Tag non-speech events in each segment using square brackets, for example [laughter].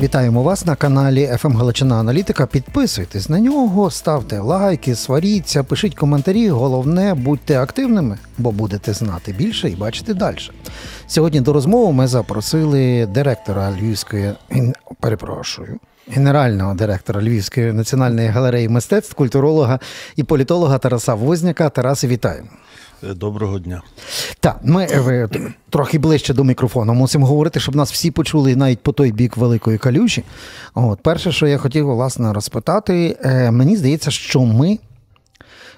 Вітаємо вас на каналі «ФМ Галичина Аналітика. Підписуйтесь на нього, ставте лайки, сваріться, пишіть коментарі. Головне, будьте активними, бо будете знати більше і бачити далі. Сьогодні до розмови ми запросили директора Львівської перепрошую. Генерального директора Львівської національної галереї мистецтв, культуролога і політолога Тараса Возняка. Тараси, вітаємо. Доброго дня. Так, ми ви, трохи ближче до мікрофону мусимо говорити, щоб нас всі почули навіть по той бік великої калюжі. От, Перше, що я хотів власне розпитати, е, мені здається, що ми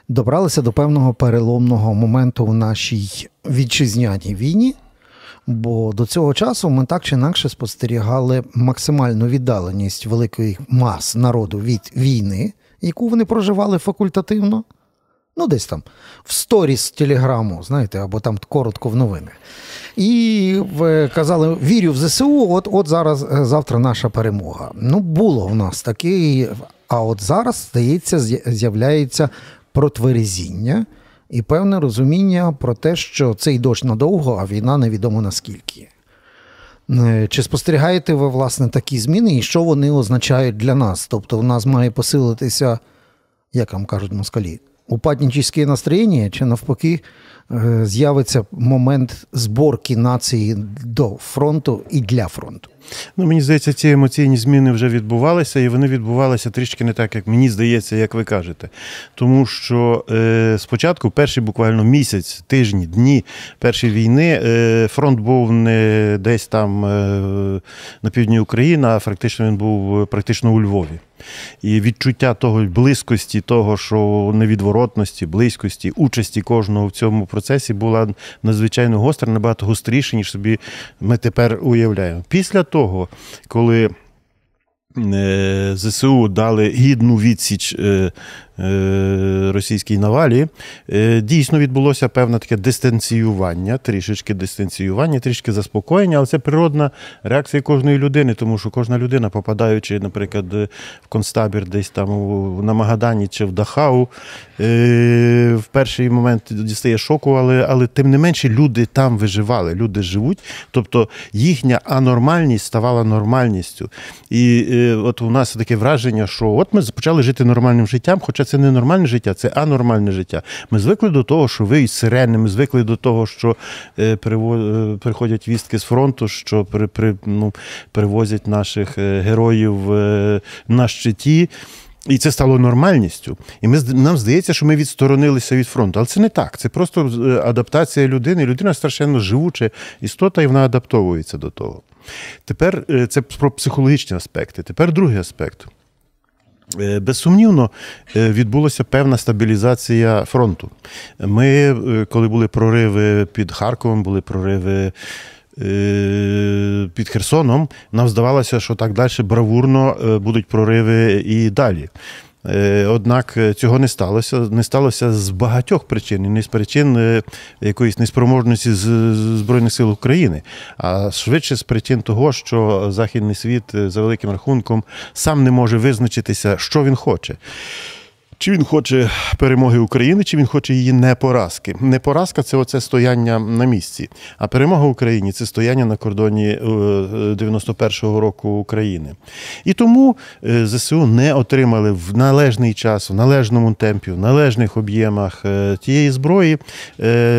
добралися до певного переломного моменту в нашій вітчизняній війні. Бо до цього часу ми так чи інакше спостерігали максимальну віддаленість великої мас народу від війни, яку вони проживали факультативно ну десь там в сторіс телеграму, знаєте, або там коротко в новини. І казали, вірю в ЗСУ, от от зараз е, завтра наша перемога. Ну, було в нас таке, а от зараз, здається, з'являється протверезіння і певне розуміння про те, що цей дощ надовго, а війна невідомо наскільки. Е, чи спостерігаєте ви, власне, такі зміни і що вони означають для нас? Тобто, в нас має посилитися, як вам кажуть москалі, упаднические настроєння, чи навпаки з'явиться момент зборки нації до фронту і для фронту? Ну, Мені здається, ці емоційні зміни вже відбувалися, і вони відбувалися трішки не так, як мені здається, як ви кажете. Тому що е, спочатку, перший буквально місяць, тижні, дні першої війни, е, фронт був не десь там е, на півдні України, а фактично він був практично у Львові. І відчуття того близькості, того, що невідворотності, близькості, участі кожного в цьому процесі була надзвичайно гостра, набагато гостріше, ніж собі ми тепер уявляємо. Після того, коли е, ЗСУ дали гідну відсіч Е, російській навалі, е, дійсно відбулося певне таке дистанціювання, трішечки дистанціювання, трішки заспокоєння, але це природна реакція кожної людини, тому що кожна людина, попадаючи, наприклад, в концтабір десь там на Магадані чи в Дахау, е, в перший момент дістає шоку, але, але тим не менше люди там виживали, люди живуть, тобто їхня анормальність ставала нормальністю. І от у нас таке враження, що от ми почали жити нормальним життям, хоча це не нормальне життя, це анормальне життя. Ми звикли до того, що ви із сирени, ми звикли до того, що е, е, приходять вістки з фронту, що при, при, ну, перевозять наших е, героїв на щиті. І це стало нормальністю. І ми нам здається, що ми відсторонилися від фронту. Але це не так. Це просто адаптація людини. Людина страшенно живуча істота, і вона адаптовується до того. Тепер це про психологічні аспекти. Тепер другий аспект. Е, безсумнівно е, відбулася певна стабілізація фронту. Ми, е, коли були прориви під Харковом, були прориви під Херсоном, нам здавалося, що так далі бравурно будуть прориви і далі. Е, однак е, цього не сталося. Не сталося з багатьох причин, не з причин е, якоїсь неспроможності Збройних сил України, а швидше з причин того, що Західний світ за великим рахунком сам не може визначитися, що він хоче. Чи він хоче перемоги України, чи він хоче її не поразки. Не поразка це оце стояння на місці. А перемога Україні це стояння на кордоні 91-го е, року України. І тому е, ЗСУ не отримали в належний час, в належному темпі, в належних об'ємах е, тієї зброї,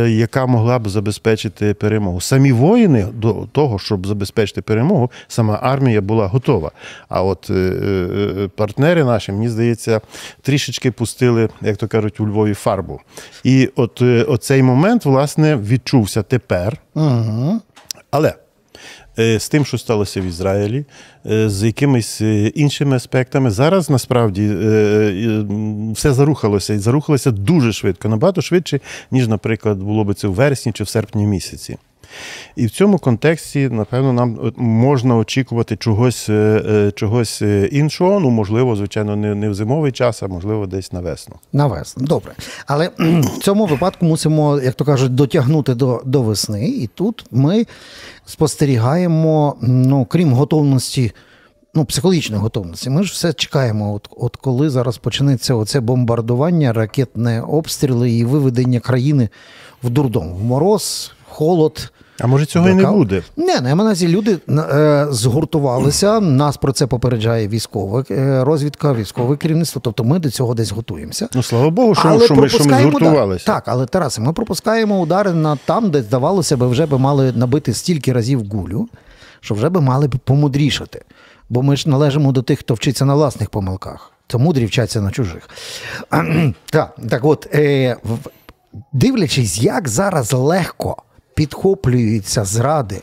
яка могла б забезпечити перемогу. Самі воїни до того, щоб забезпечити перемогу, сама армія була готова. А от партнери наші, мені здається, трішечки трішки пустили, як то кажуть, у Львові фарбу. І от е, оцей момент, власне, відчувся тепер. Угу. Але. Е, з тим, що сталося в Ізраїлі, е, з якимись іншими аспектами, зараз насправді все зарухалося і зарухалося дуже швидко, набагато швидше, ніж, наприклад, було би це в вересні чи в серпні місяці. І в цьому контексті, напевно, нам можна очікувати чогось е, е, чогось е, іншого. Ну, можливо, звичайно, не не в зимовий час, а можливо, десь на весну. На весну, добре. Але в цьому випадку мусимо, як то кажуть, дотягнути до, до весни. І тут ми спостерігаємо, ну, крім готовності. Ну, психологічної готовності. Ми ж все чекаємо, от от коли зараз почнеться оце бомбардування, ракетне обстріли і виведення країни в дурдом, в мороз, холод, А може цього і не буде? Не, не мене люди е, згуртувалися. Нас про це попереджає військова е, розвідка, військове керівництво. Тобто ми до цього десь готуємося. Ну слава Богу, що, Але що, ми, що ми згуртувалися. Так, але Тарасе, ми пропускаємо удари на там, де здавалося би, вже би мали набити стільки разів гулю, що вже би мали б помудрішати. Бо ми ж належимо до тих, хто вчиться на власних помилках. То мудрі вчаться на чужих. [clears throat] Так, так от, е, дивлячись, як зараз легко підхоплюються зради,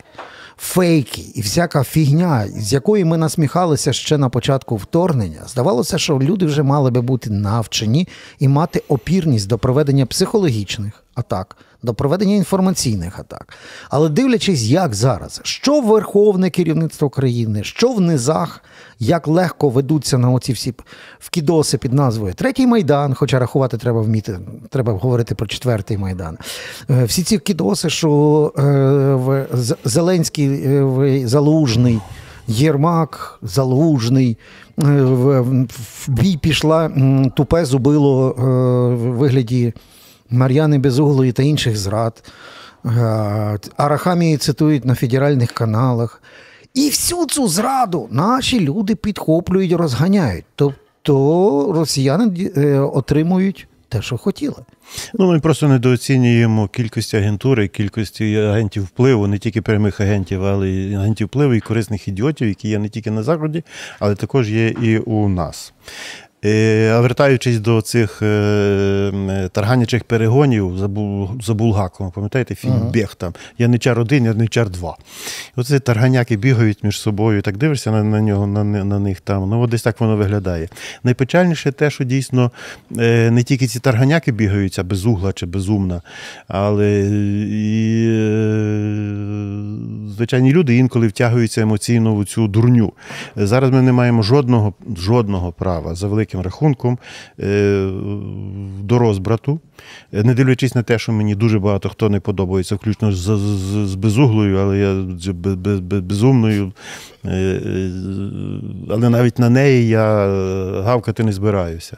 фейки і всяка фігня, з якої ми насміхалися ще на початку вторгнення, здавалося, що люди вже мали би бути навчені і мати опірність до проведення психологічних атак, до проведення інформаційних атак. Але дивлячись, як зараз, що верховне керівництво країни, що в низах, як легко ведуться на оці всі вкідоси під назвою Третій Майдан, хоча рахувати треба вміти, треба говорити про четвертий Майдан. Е, Всі ці вкідоси, що е, Зеленський е, залужний. Єрмак, Залужний, в, бій пішла тупе зубило в вигляді Мар'яни Безуглої та інших зрад. Арахамії цитують на федеральних каналах. І всю цю зраду наші люди підхоплюють, розганяють. Тобто росіяни е, отримують те, що хотіли. Ну, ми просто недооцінюємо кількості агентури, кількості агентів впливу, не тільки прямих агентів, але й агентів впливу і корисних ідіотів, які є не тільки на Заході, але також є і у нас. Е, А вертаючись до цих е, тарганячих перегонів за, Бул- за Булгаковим, пам'ятаєте, фільм Ага. Бег там Яничар 1, Яничар 2. Оце тарганяки бігають між собою, так дивишся на, на нього, на, на них там. Ну, от десь так воно виглядає. Найпечальніше те, що дійсно е, не тільки ці тарганяки бігаються безугла чи безумна, але і звичайні люди інколи втягуються емоційно в цю дурню. Зараз ми не маємо жодного, жодного права за великим рахунком е, до розбрату, Е, не дивлячись на те, що мені дуже багато хто не подобається, включно з, з, з безуглою, але я без, без, без- безумною. Е, Але навіть на неї я гавкати не збираюся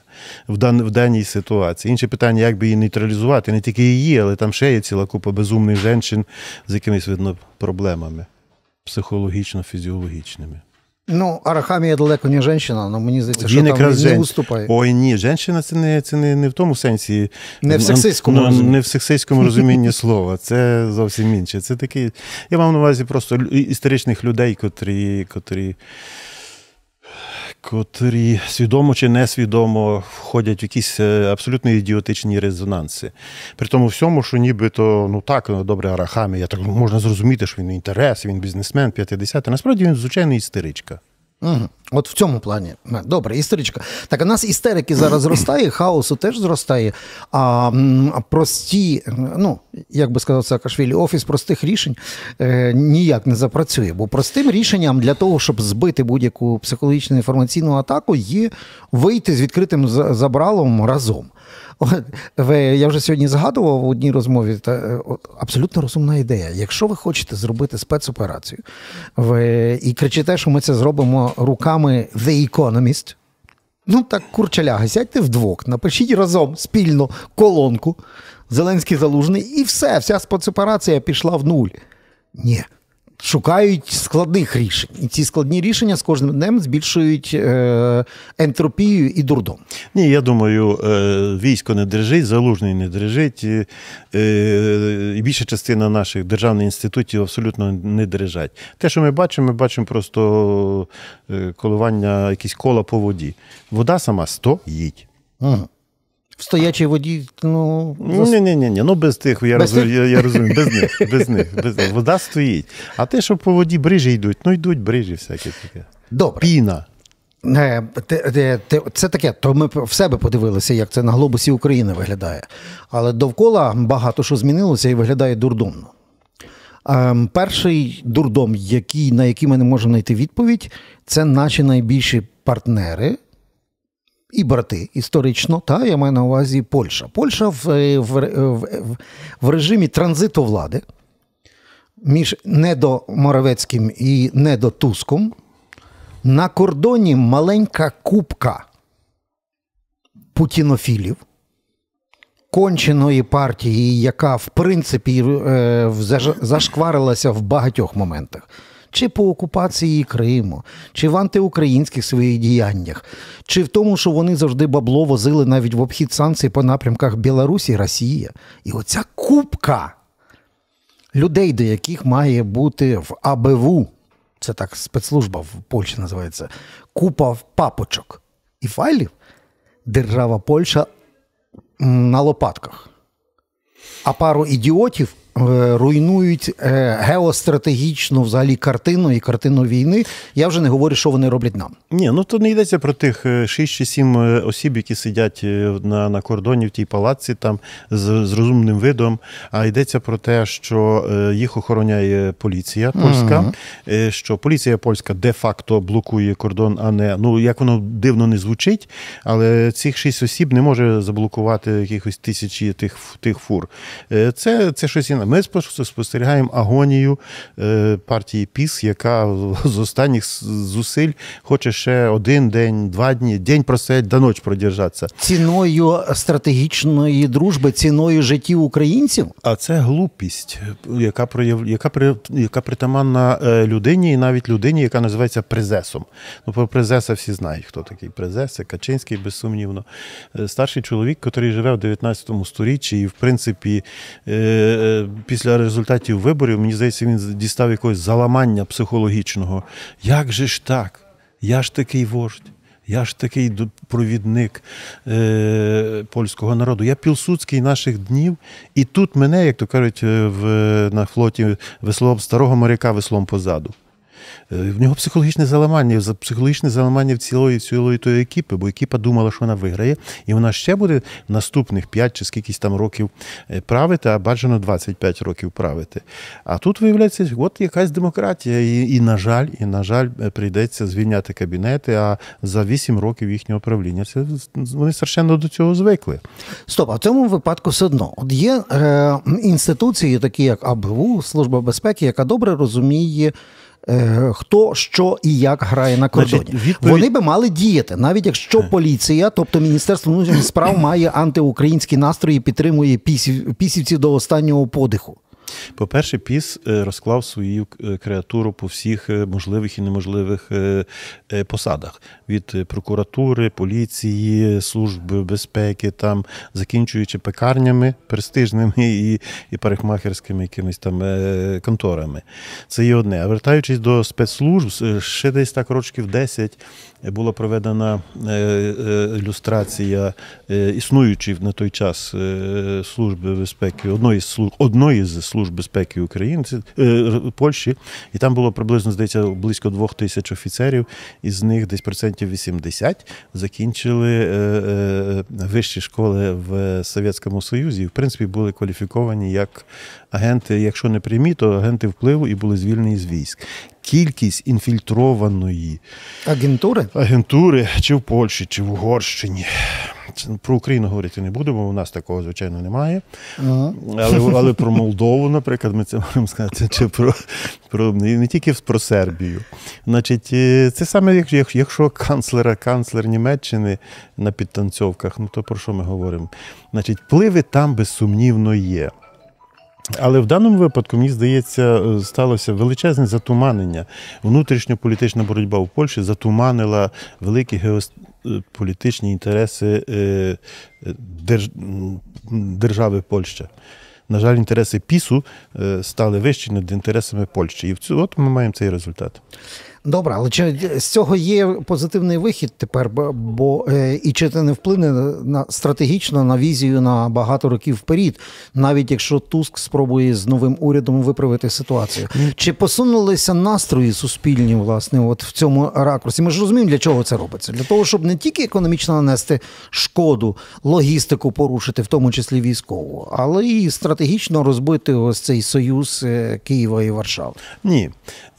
в, дан, в даній ситуації. Інше питання, як би її нейтралізувати, не тільки її, але там ще є ціла купа безумних жінчин з якимись видно проблемами психологічно-фізіологічними. Ну, Арахамія далеко не жінка, але мені здається, що Він там якраз не жен- уступає. Ой, ні, женщина це не, це не, не в тому сенсі. Не в сексистському ну, розумінні. Не в сексистському розумінні слова. Це зовсім інше. Це такий. Я мав на увазі просто історичних людей, котрі, котрі, котрі свідомо чи несвідомо входять в якісь е, абсолютно ідіотичні резонанси. При тому всьому, що нібито, ну так, ну, добре, Арахамія, так можна зрозуміти, що він інтерес, він бізнесмен, 50 Насправді він звичайно істеричка. От в цьому плані. Е, Добре, історичка. Так, у нас істерики зараз зростає, хаосу теж зростає. А прості, ну, як би сказав Саакашвілі, офіс простих рішень е, ніяк не запрацює. Бо простим рішенням для того, щоб збити будь-яку психологічну інформаційну атаку, є вийти з відкритим забралом разом. От, ви- Я вже сьогодні згадував в одній розмові, та е, от, абсолютно розумна ідея. Якщо ви хочете зробити спецоперацію ви, і кричите, що ми це зробимо руками The Economist, ну так курчаляга, сядьте вдвох, напишіть разом спільно колонку Зеленський залужний, і все, вся спецоперація пішла в нуль. Ні. Шукають складних рішень. І ці складні рішення з кожним днем збільшують е, ентропію і дурдом. Ні, я думаю, е, військо не дрижить, залужний не дрижить, і, е, більша частина наших державних інститутів абсолютно не дрижать. Те, що ми бачимо, ми бачимо просто коливання якісь кола по воді. Вода сама стоїть. Угу. В стоячій воді, ну. Ні, ні, ні, ні. Ну без тих, я, Без розумію, тих? я, я розумію, без них, без них, без них. Вода стоїть. А те, що по воді брижі йдуть, ну йдуть брижі всякі таке. добре. Піна. Е, Це таке, то ми в себе подивилися, як це на глобусі України виглядає. Але довкола багато що змінилося і виглядає дурдомно. Ем, Перший дурдом, який, на який ми не можемо знайти відповідь, це наші найбільші партнери і брати історично, та я маю на увазі Польща. Польща в, е, в, в, в, в режимі транзиту влади між недоморовецьким і недотуском на кордоні маленька купка путінофілів конченої партії, яка в принципі е, зашкварилася в багатьох моментах. Чи по окупації Криму, чи в антиукраїнських своїх діяннях, чи в тому, що вони завжди бабло возили навіть в обхід санкцій по напрямках Білорусі, Росія. І оця купка людей, до яких має бути в АБВ, це так спецслужба в Польщі називається, купа папочок і файлів, держава Польща на лопатках. А пару ідіотів руйнують е, геостратегічну взагалі картину і картину війни. Я вже не говорю, що вони роблять нам. Ні, ну то не йдеться про тих 6 е, чи 7 осіб, які сидять на на кордоні в тій палаці там з, з розумним видом. А йдеться про те, що їх охороняє поліція польська, mm-hmm. що поліція польська де-факто блокує кордон, а не ну як воно дивно не звучить, але цих шість осіб не може заблокувати якихось тисячі тих тих фур. Це це щось інакше. Ми спостерігаємо агонію е, партії ПІС, яка з останніх зусиль хоче ще один день, два дні, день просидять, до ночі продержатися. Ціною стратегічної дружби, ціною життів українців. А це глупість, яка прояв... яка, при... яка притаманна е, людині, і навіть людині, яка називається презесом. Ну, про презеса всі знають, хто такий презес, це Качинський, безсумнівно. Е, старший чоловік, який живе в 19 сторіччі, і в принципі після результатів виборів, мені здається, він дістав якогось заламання психологічного. Як же ж так? Я ж такий вождь. Я ж такий провідник е, польського народу. Я пілсудський наших днів, і тут мене, як то кажуть, е, в, на флоті веслом старого моряка веслом позаду. Е, в нього психологічне заламання, психологічне заламання в цілої цілої тої екіпи, бо екіпа думала, що вона виграє, і вона ще буде наступних 5 чи скількись там років е, правити, а бажано 25 років правити. А тут виявляється, от якась демократія, і, і на жаль, і на жаль, е, прийдеться звільняти кабінети. А за 8 років їхнього правління це вони страшенно до цього звикли. Стоп, а в цьому випадку все одно от є е, інституції, такі як АБУ, Служба безпеки, яка добре розуміє. Е, хто що і як грає на кордоні. Значить, відповідь... Вони би мали діяти, навіть якщо поліція, тобто Міністерство внутрішніх справ, має антиукраїнські настрої, підтримує пісів, пісівців до останнього подиху. По-перше, Піс е, розклав свою е, креатуру по всіх е, можливих і неможливих посадах: від прокуратури, поліції, служби безпеки, там закінчуючи пекарнями престижними [laughs] і і парикмахерськими якимись там конторами. Це є одне. А вертаючись до спецслужб, ще десь так років 10 була проведена ілюстрація існуючої на той час служби безпеки одної одної з служб безпеки України е, Польщі, і там було приблизно здається близько двох тисяч офіцерів, із них десь процентів 80 закінчили е, е, вищі школи в Совєтському Союзі. І, в принципі, були кваліфіковані як агенти, якщо не прямі, то агенти впливу і були звільнені з військ. Кількість інфільтрованої агентури агентури чи в Польщі, чи в Угорщині. Про Україну говорити не будемо, у нас такого, звичайно, немає. Ага. Але [laughs] але про Молдову, наприклад, ми це можемо сказати, чи про про не тільки про Сербію. Значить, е, Це саме, якщо канцлера, канцлер Німеччини на підтанцьовках, ну то про що ми говоримо? Значить, Впливи там безсумнівно є. Але в даному випадку, мені здається, е, сталося величезне затуманення. Внутрішньополітична боротьба в Польщі затуманила великі геополітичні інтереси е, держави Польща. На жаль, інтереси Пісу е, стали вищі над інтересами Польщі. І от ми маємо цей результат. Добре, але чи з цього є позитивний вихід тепер? Бо е, і чи це не вплине на стратегічно на візію на багато років вперед, навіть якщо Туск спробує з новим урядом виправити ситуацію? Чи посунулися настрої суспільні власне, от в цьому ракурсі? Ми ж розуміємо, для чого це робиться? Для того, щоб не тільки економічно нанести шкоду, логістику порушити, в тому числі військову, але і стратегічно розбити ось цей союз е, Києва і Варшави? Ні,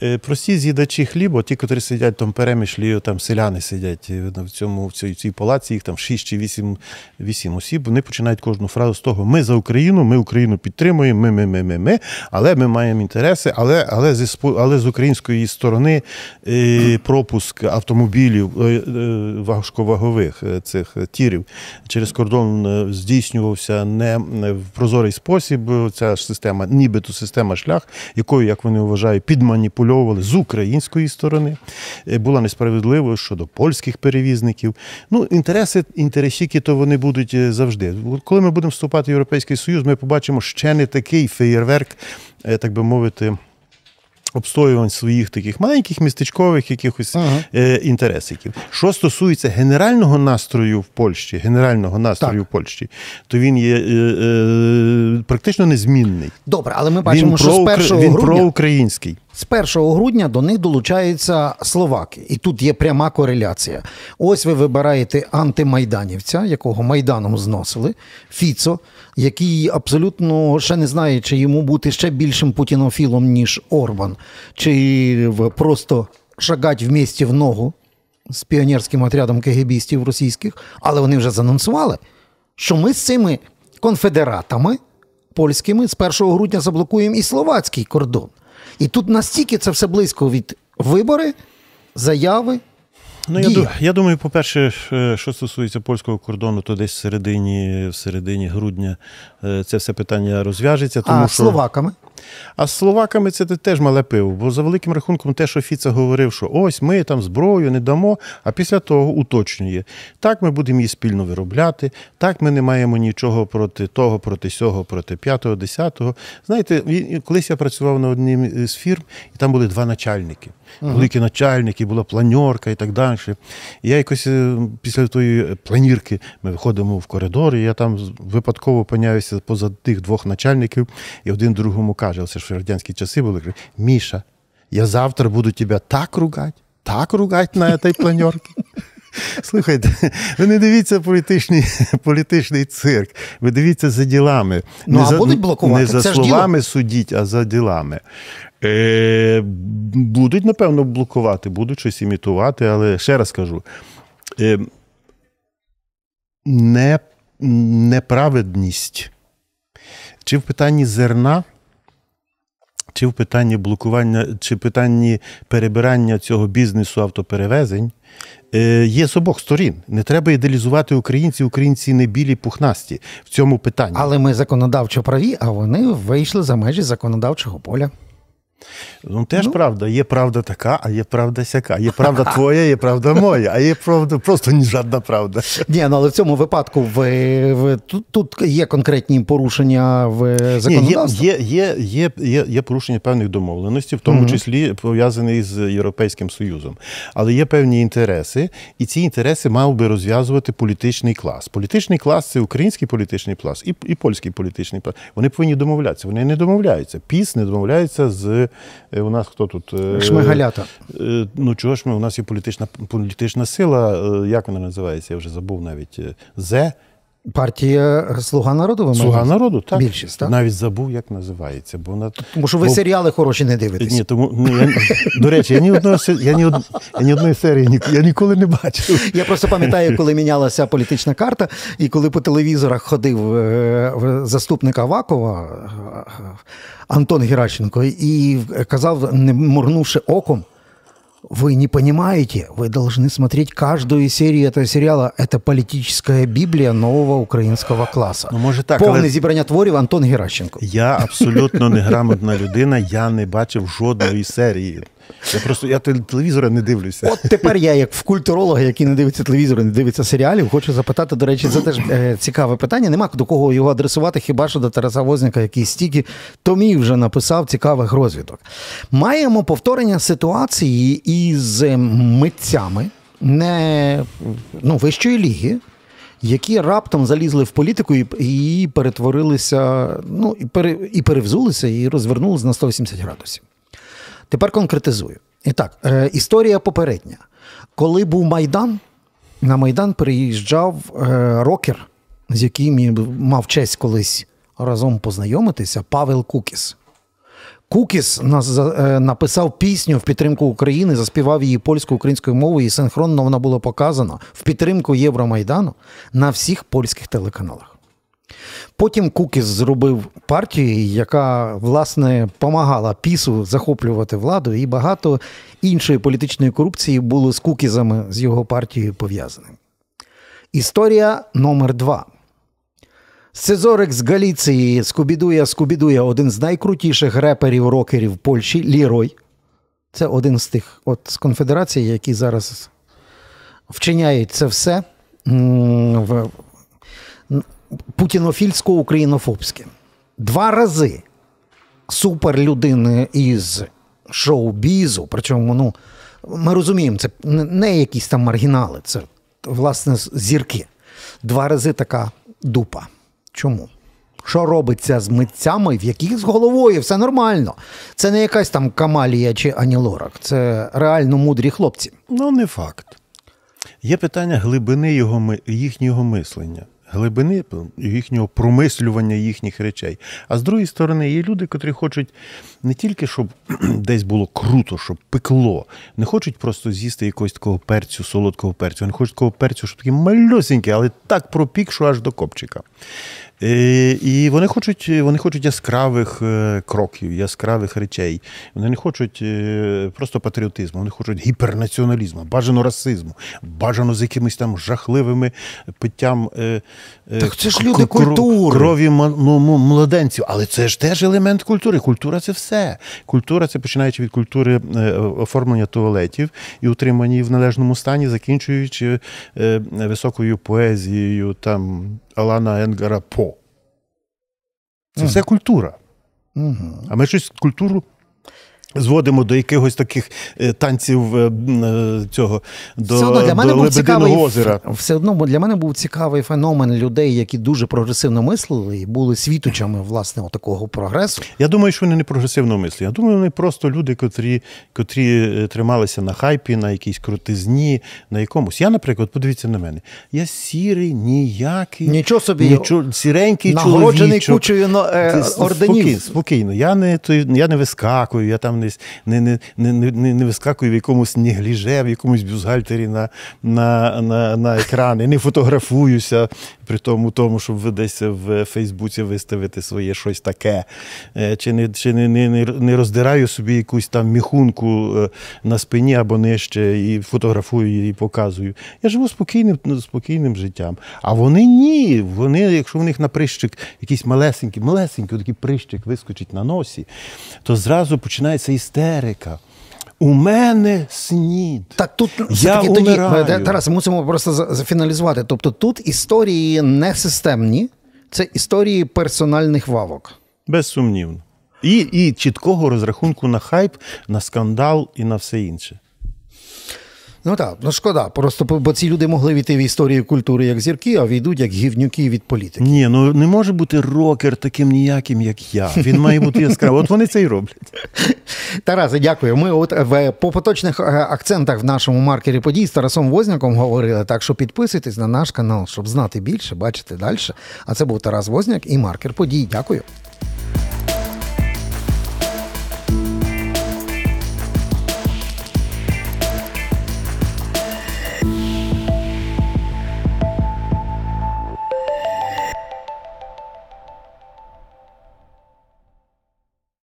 е, прості з'їдачі хліба бо ті, котрі сидять в тому перемишлі, там селяни сидять е, в цьому в цій, цій палаці, їх там 6 чи 8, 8 осіб. Вони починають кожну фразу з того: ми за Україну, ми Україну підтримуємо, ми, ми, ми, ми, ми, але ми маємо інтереси, але, але, спо- але з української сторони е, пропуск автомобілів е, важковагових цих тірів через кордон здійснювався не в прозорий спосіб. Ця ж система, нібито система шлях, якою, як вони вважають, підманіпульовували з української сторони. Е, Була несправедливою щодо польських перевізників. Ну, інтереси, інтересіки, то вони будуть е, завжди. Коли ми будемо вступати в Європейський Союз, ми побачимо ще не такий феєрверк, е, так би мовити. Обстоювань своїх таких маленьких містечкових якихось Ага. е, інтересиків. Що стосується генерального настрою в Польщі, генерального настрою Так. в Польщі, то він є е, е, практично незмінний. Добре, але ми бачимо, він що з проукр- 1 він грудня проукраїнський. З 1 грудня до них долучаються словаки, і тут є пряма кореляція. Ось ви вибираєте антимайданівця, якого майданом зносили, Фіцо, який абсолютно ще не знає, чи йому бути ще більшим путінофілом, ніж Орбан, чи просто шагать в місті в ногу з піонерським отрядом кегебістів російських, але вони вже занонсували, що ми з цими конфедератами польськими з 1 грудня заблокуємо і словацький кордон. І тут настільки це все близько від вибори, заяви. Ну, я, Дія. ду- я думаю, по-перше, е, що стосується польського кордону, то десь в середині, в середині грудня е, це все питання розв'яжеться. Тому а що... словаками. А з словаками це теж мале пиво. Бо за великим рахунком, те, що Фіца говорив, що ось ми там зброю не дамо, а після того уточнює. Так, ми будемо її спільно виробляти, так ми не маємо нічого проти того, проти сього, проти п'ятого, десятого. Знаєте, колись я працював на одній з фірм, і там були два начальники. Великі начальники, була планьорка і так далі. І я якось е, після тої планірки ми виходимо в коридор, і я там випадково опиняюся поза тих двох начальників, і один другому каже: оце ж в радянські часи були, каже, Міша, я завтра буду тебе так ругати, так ругати на цій планерці. [laughs] Слухайте, ви не дивіться політичний, [laughs] політичний цирк, ви дивіться за ділами. Ну, не а за, будуть блокувати? Не за Це словами судіть, а за ділами. Е, будуть, напевно, блокувати, будуть щось імітувати, але ще раз кажу: е, не, неправедність чи в питанні зерна, чи в питанні блокування, чи в питанні перебирання цього бізнесу автоперевезень. е, Є з обох сторін. Не треба ідеалізувати українців. Українці не білі пухнасті в цьому питанні. Але ми законодавчо праві, а вони вийшли за межі законодавчого поля. Ну, теж правда. Є правда така, а є правда сяка. Є правда [laughs] твоя, є правда моя, а є правда просто ні жодна правда. Ні, ну але в цьому випадку в, в, тут, тут є конкретні порушення в законодавстві. є, є, є, є, є порушення певних домовленостей, в тому Мгм. числі пов'язані з Європейським Союзом. Але є певні інтереси, і ці інтереси мав би розв'язувати політичний клас. Політичний клас це український політичний клас і, і польський політичний клас. Вони повинні домовлятися. Вони не домовляються. Піс не домовляється з е, у нас хто тут Е, Шмигалята. е, Ну чого ж ми? У нас є політична політична сила. Як вона називається? Я вже забув навіть зе. Партія Слуга народу ви Слуга маєте? народу, так? Більшість, так? Навіть забув, як називається. Бо вона Тому що ви Бо- серіали хороші не дивитесь. Ні, тому ну, я, до речі, я ні одного я ні, од, я ні одної серії ні, я ніколи не бачив. Я просто пам'ятаю, коли мінялася політична карта, і коли по телевізорах ходив е, заступник Авакова е, Антон Геращенко і казав, не моргнувши оком, вы не понимаете, вы должны смотреть каждую серию этого сериала. Это политическая библия нового українського класу. Ну, може так, Повне але- зібрання творів Антон Геращенко. Я абсолютно неграмотна людина, я не бачив жодної серії. Я просто я тел- телевізора не дивлюся. От тепер я, як в культуролога, який не дивиться телевізору, не дивиться серіалів, хочу запитати, до речі, це теж е, цікаве питання. Нема до кого його адресувати, хіба що до Тараса Возняка, який стільки томів вже написав цікавих розвідок. Маємо повторення ситуації із е, митцями не ну, вищої ліги. Які раптом залізли в політику і, і перетворилися, ну і, пере, і перевзулися, і розвернулися на 180 градусів. Тепер конкретизую. І так, е, історія попередня. Коли був Майдан, на Майдан приїжджав е, рокер, з яким я мав честь колись разом познайомитися, Павел Кукіс. Кукіс е, написав пісню в підтримку України, заспівав її польською українською мовою, і синхронно вона була показана в підтримку Євромайдану на всіх польських телеканалах. Потім Кукіс зробив партію, яка власне помагала пісу захоплювати владу, і багато іншої політичної корупції було з Кукізами з його партією пов'язаним. Історія номер два. Сцезорик з Галіції Скубідуя Скубідуя, один з найкрутіших реперів рокерів Польщі, Лірой. Це один з тих от з конфедерацій, які зараз вчиняють це все путінофільсько-українофобське. Два рази суперлюдини із шоу-бізу, причому, ну, ми розуміємо, це не- якісь там маргінали, це власне зірки. Два рази така дупа. Чому? Що робиться з митцями, в яких з головою все нормально. Це не якась там Камалія чи Ані Лорак, це реально мудрі хлопці. Ну, не факт. Є питання глибини його, їхнього мислення, глибини їхнього промислювання їхніх речей. А з другої сторони, є люди, котрі хочуть не тільки, щоб [clears throat] десь було круто, щоб пекло, не хочуть просто з'їсти якогось такого перцю, солодкого перцю. Вони хочуть такого перцю, щоб такий малюсенький, але так пропік, що аж до копчика. Е, І вони хочуть, вони хочуть яскравих е, кроків, яскравих речей. Вони не хочуть е, просто патріотизму, вони хочуть гіпернаціоналізму, бажано расизму, бажано з якимись там жахливими питтям Так це ж люди культури. крові ну, младенців. Але це ж теж елемент культури. Культура це все. Культура це починаючи від культури оформлення туалетів і утримання в належному стані, закінчуючи високою поезією там Алана Енгара По. Це все культура. Угу. А ми щось культуру зводимо до якихось таких е, танців е, е, цього до, все одно для мене до був цікавий озера. все одно для мене був цікавий феномен людей, які дуже прогресивно мислили і були світочами власне такого прогресу. Я думаю, що вони не прогресивно мислять. Я думаю, вони просто люди, котрі, котрі трималися на хайпі, на якійсь крутизні, на якомусь. Я, наприклад, подивіться на мене. Я сірий, ніякий, Нічого собі, нічого, сіренький Нагороджений чоловічок. кучою но- е, орденів. Спокійно, спокійно. Я не, я не вискакую, я там не, не, не, не, не, не вискакую в якомусь негліже, в якомусь бюзгальтері на, на, на, на екрани, не фотографуюся при тому, тому, щоб десь в Фейсбуці виставити своє щось таке. Е, Чи не, чи не, не, не- роздираю собі якусь там міхунку е, на спині або нижче і фотографую її і показую. Я живу спокійним, спокійним життям. А вони ні. Вони, якщо в них на прищик якийсь малесенький, малесенький такий прищик вискочить на носі, то зразу починається істерика. У мене снід. Так тут Я все-таки тоді умираю. Тарас, мусимо просто зафіналізувати. Тобто тут історії не системні, це історії персональних вавок. Безсумнівно. І, і чіткого розрахунку на хайп, на скандал і на все інше. Ну так, ну шкода. Просто бо- ці люди могли війти в історію культури як зірки, а війдуть як гівнюки від політики. Ні, ну не може бути рокер таким ніяким, як я. Він має бути яскравий. От вони це й роблять. [laughs] Тарасе, дякую. Ми от в по поточних е, акцентах в нашому маркері подій з Тарасом Возняком говорили. Так що підписуйтесь на наш канал, щоб знати більше, бачити далі. А це був Тарас Возняк і маркер подій. Дякую.